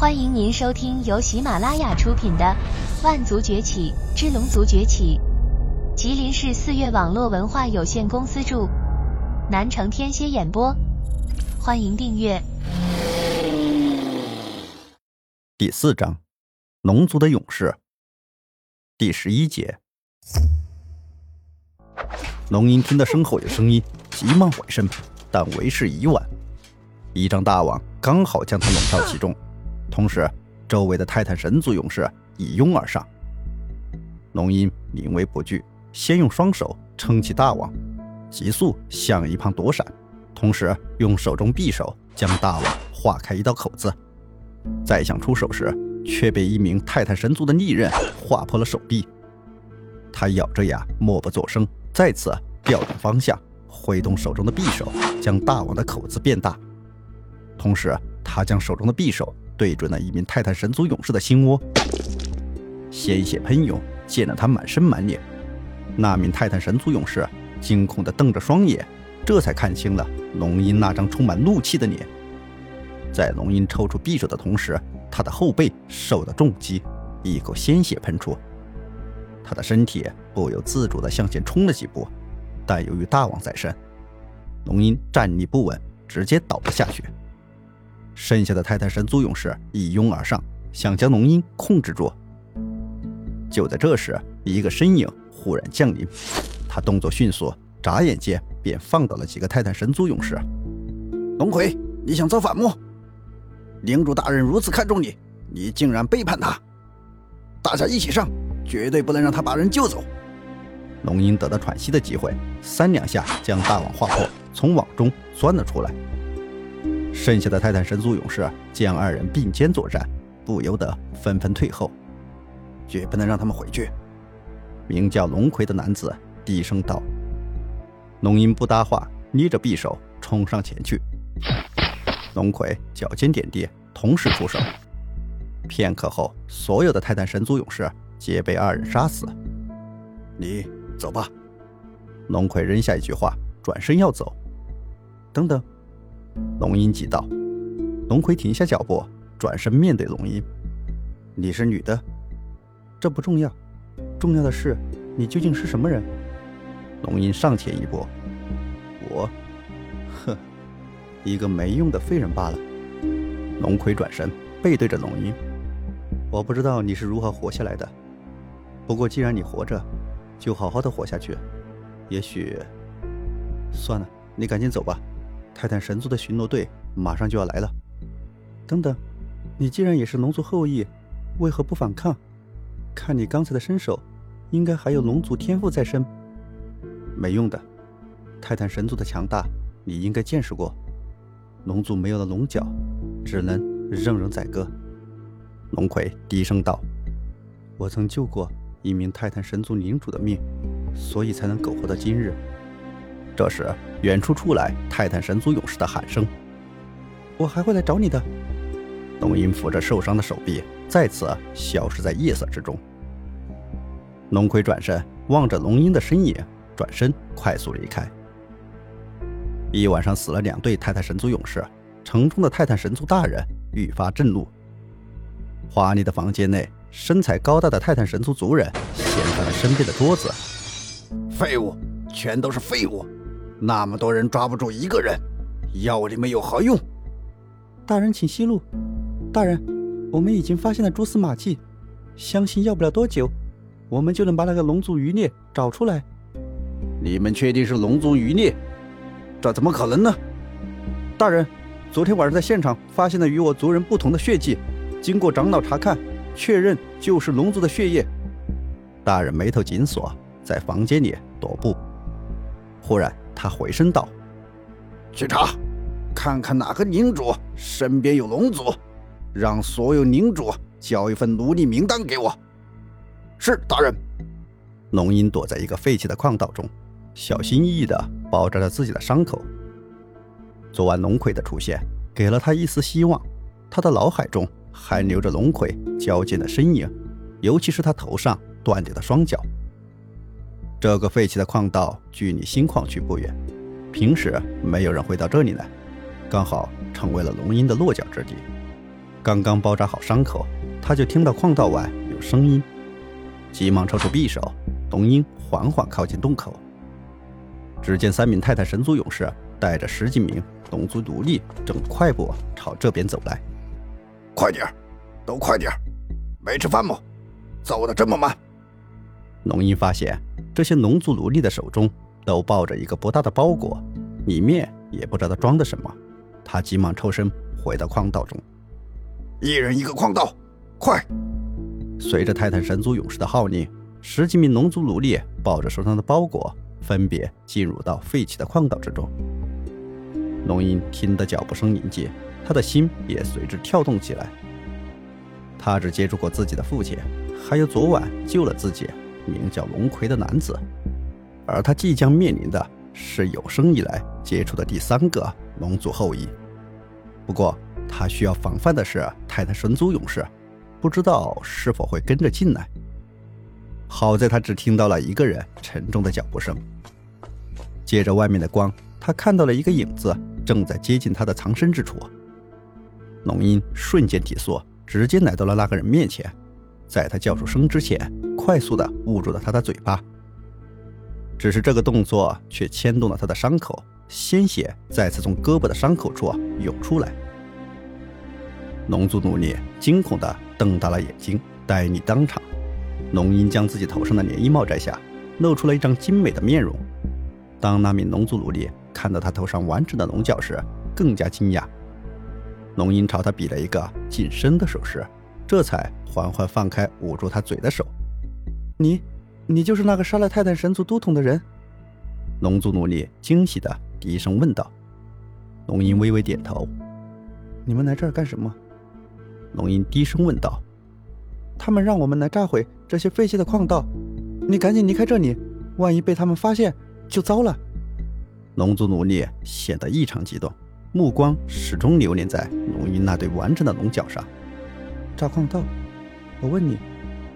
欢迎您收听由喜马拉雅出品的《万族崛起之龙族崛起》，吉林市四月网络文化有限公司著，南城天蝎演播。欢迎订阅。第四章，龙族的勇士。第十一节。龙吟听到身后有声音，急忙回身，但为时已晚。一张大网刚好将他笼罩其中，同时周围的泰坦神族勇士一拥而上。龙鹰临危不惧，先用双手撑起大网，急速向一旁躲闪，同时用手中匕首将大网划开一道口子。再想出手时，却被一名泰坦神族的利刃划破了手臂。他咬着牙，默不作声，再次调转方向，挥动手中的匕首，将大网的口子变大。同时，他将手中的匕首对准了一名泰坦神族勇士的心窝，鲜血喷涌，溅得他满身满脸。那名泰坦神族勇士惊恐地瞪着双眼，这才看清了龙吟那张充满怒气的脸。在龙吟抽出匕首的同时，他的后背受到重击，一口鲜血喷出。他的身体不由自主地向前冲了几步，但由于大网在身，龙吟站立不稳，直接倒了下去。剩下的泰坦神族勇士一拥而上，想将龙鹰控制住。就在这时，一个身影忽然降临，他动作迅速，眨眼间便放倒了几个泰坦神族勇士。龙葵，你想造反吗？领主大人如此看重你，你竟然背叛他！大家一起上！绝对不能让他把人救走。龙鹰得到喘息的机会，三两下将大网划破，从网中钻了出来。剩下的泰坦神族勇士见二人并肩作战，不由得纷纷退后。绝不能让他们回去。名叫龙葵的男子低声道。龙吟不搭话，捏着匕首冲上前去。龙葵脚尖点地，同时出手。片刻后，所有的泰坦神族勇士。皆被二人杀死。你走吧。龙葵扔下一句话，转身要走。等等，龙吟急道。龙葵停下脚步，转身面对龙吟：“你是女的，这不重要，重要的是你究竟是什么人？”龙吟上前一步：“我，哼，一个没用的废人罢了。”龙葵转身背对着龙吟：“我不知道你是如何活下来的。”不过，既然你活着，就好好的活下去。也许，算了，你赶紧走吧。泰坦神族的巡逻队马上就要来了。等等，你既然也是龙族后裔，为何不反抗？看你刚才的身手，应该还有龙族天赋在身。没用的，泰坦神族的强大，你应该见识过。龙族没有了龙角，只能任人宰割。龙葵低声道：“我曾救过。”一名泰坦神族领主的命，所以才能苟活到今日。这时，远处出来泰坦神族勇士的喊声：“我还会来找你的。”龙吟扶着受伤的手臂，再次消失在夜色之中。龙葵转身望着龙鹰的身影，转身快速离开。一晚上死了两对泰坦神族勇士，城中的泰坦神族大人愈发震怒。华丽的房间内。身材高大的泰坦神族族人掀翻了身边的桌子。废物，全都是废物！那么多人抓不住一个人，要你们有何用？大人，请息怒。大人，我们已经发现了蛛丝马迹，相信要不了多久，我们就能把那个龙族余孽找出来。你们确定是龙族余孽？这怎么可能呢？大人，昨天晚上在现场发现了与我族人不同的血迹，经过长老查看。确认就是龙族的血液。大人眉头紧锁，在房间里踱步。忽然，他回身道：“去查，看看哪个领主身边有龙族，让所有领主交一份奴隶名单给我。”是大人。龙吟躲在一个废弃的矿道中，小心翼翼地包扎着自己的伤口。昨晚龙葵的出现，给了他一丝希望。他的脑海中。还留着龙葵矫健的身影，尤其是他头上断掉的双脚。这个废弃的矿道距离新矿区不远，平时没有人会到这里来，刚好成为了龙吟的落脚之地。刚刚包扎好伤口，他就听到矿道外有声音，急忙抽出匕首。龙鹰缓缓靠近洞口，只见三名泰坦神族勇士带着十几名龙族奴隶，正快步朝这边走来。快点都快点没吃饭吗？走的这么慢。龙鹰发现这些龙族奴隶的手中都抱着一个不大的包裹，里面也不知道装的什么。他急忙抽身回到矿道中，一人一个矿道，快！随着泰坦神族勇士的号令。十几名龙族奴隶抱着手上的包裹，分别进入到废弃的矿道之中。龙鹰听得脚步声临近，他的心也随之跳动起来。他只接触过自己的父亲，还有昨晚救了自己、名叫龙葵的男子，而他即将面临的是有生以来接触的第三个龙族后裔。不过，他需要防范的是泰坦神族勇士，不知道是否会跟着进来。好在他只听到了一个人沉重的脚步声。借着外面的光，他看到了一个影子正在接近他的藏身之处。龙音瞬间提速，直接来到了那个人面前，在他叫出声之前，快速的捂住了他的嘴巴。只是这个动作却牵动了他的伤口，鲜血再次从胳膊的伤口处涌出来。龙族奴隶惊恐的瞪大了眼睛，呆立当场。龙英将自己头上的连衣帽摘下，露出了一张精美的面容。当那名龙族奴隶看到他头上完整的龙角时，更加惊讶。龙英朝他比了一个近身的手势，这才缓缓放开捂住他嘴的手。你，你就是那个杀了泰坦神族都统的人？龙族奴隶惊喜的低声问道。龙吟微微点头。你们来这儿干什么？龙吟低声问道。他们让我们来炸毁这些废弃的矿道，你赶紧离开这里，万一被他们发现就糟了。龙族奴隶显得异常激动，目光始终留恋在龙鹰那对完整的龙角上。炸矿道？我问你，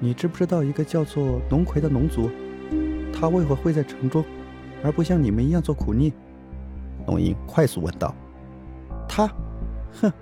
你知不知道一个叫做龙葵的龙族？他为何会在城中，而不像你们一样做苦力？龙吟快速问道。他，哼，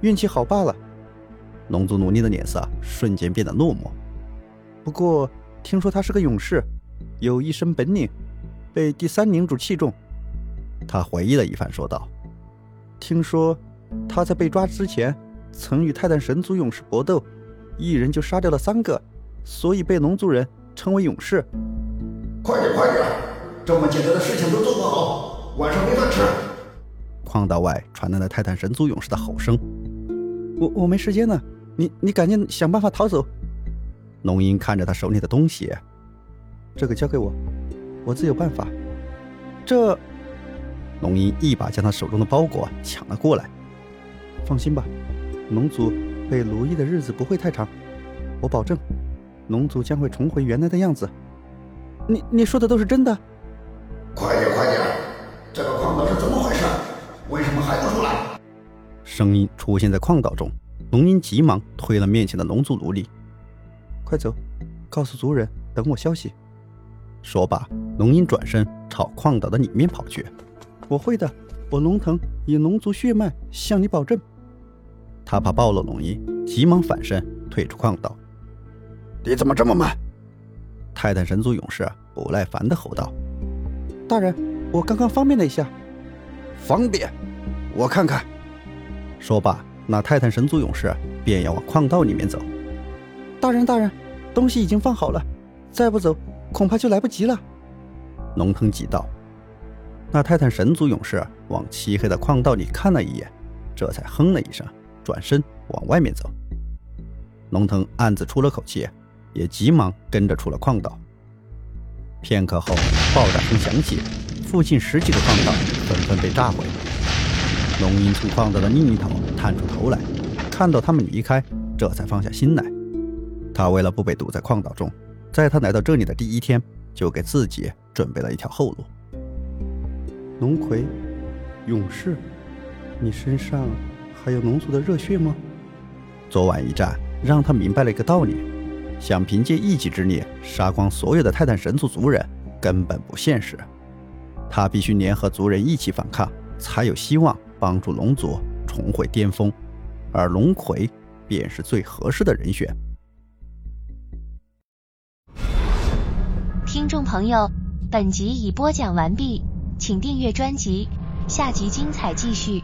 运气好罢了。龙族奴隶的脸色瞬间变得落寞。不过听说他是个勇士，有一身本领，被第三领主器重。他回忆了一番，说道：“听说他在被抓之前，曾与泰坦神族勇士搏斗，一人就杀掉了三个，所以被龙族人称为勇士。”快点，快点！这么简单的事情都做不好，晚上没饭吃。矿道外传来了泰坦神族勇士的吼声：“我我没时间了。”你你赶紧想办法逃走。龙吟看着他手里的东西，这个交给我，我自有办法。这，龙吟一把将他手中的包裹抢了过来。放心吧，龙族被奴役的日子不会太长，我保证，龙族将会重回原来的样子。你你说的都是真的？快点快点，这个矿岛是怎么回事？为什么还不出来？声音出现在矿岛中。龙吟急忙推了面前的龙族奴隶，快走，告诉族人等我消息。说罢，龙吟转身朝矿岛的里面跑去。我会的，我龙腾以龙族血脉向你保证。他怕暴露龙一，急忙反身退出矿道。你怎么这么慢？泰坦神族勇士不耐烦地吼道：“大人，我刚刚方便了一下。方便？我看看。”说罢。那泰坦神族勇士便要往矿道里面走。大人，大人，东西已经放好了，再不走恐怕就来不及了。龙腾急道。那泰坦神族勇士往漆黑的矿道里看了一眼，这才哼了一声，转身往外面走。龙腾暗自出了口气，也急忙跟着出了矿道。片刻后，爆炸声响起，附近十几个矿道纷纷被炸毁。龙鹰从矿道的另一头探出头来，看到他们离开，这才放下心来。他为了不被堵在矿道中，在他来到这里的第一天，就给自己准备了一条后路。龙葵，勇士，你身上还有龙族的热血吗？昨晚一战让他明白了一个道理：想凭借一己之力杀光所有的泰坦神族族人，根本不现实。他必须联合族人一起反抗，才有希望。帮助龙族重回巅峰。而龙葵便是最合适的人选。听众朋友，本集已播讲完毕，请订阅专辑，下集精彩继续。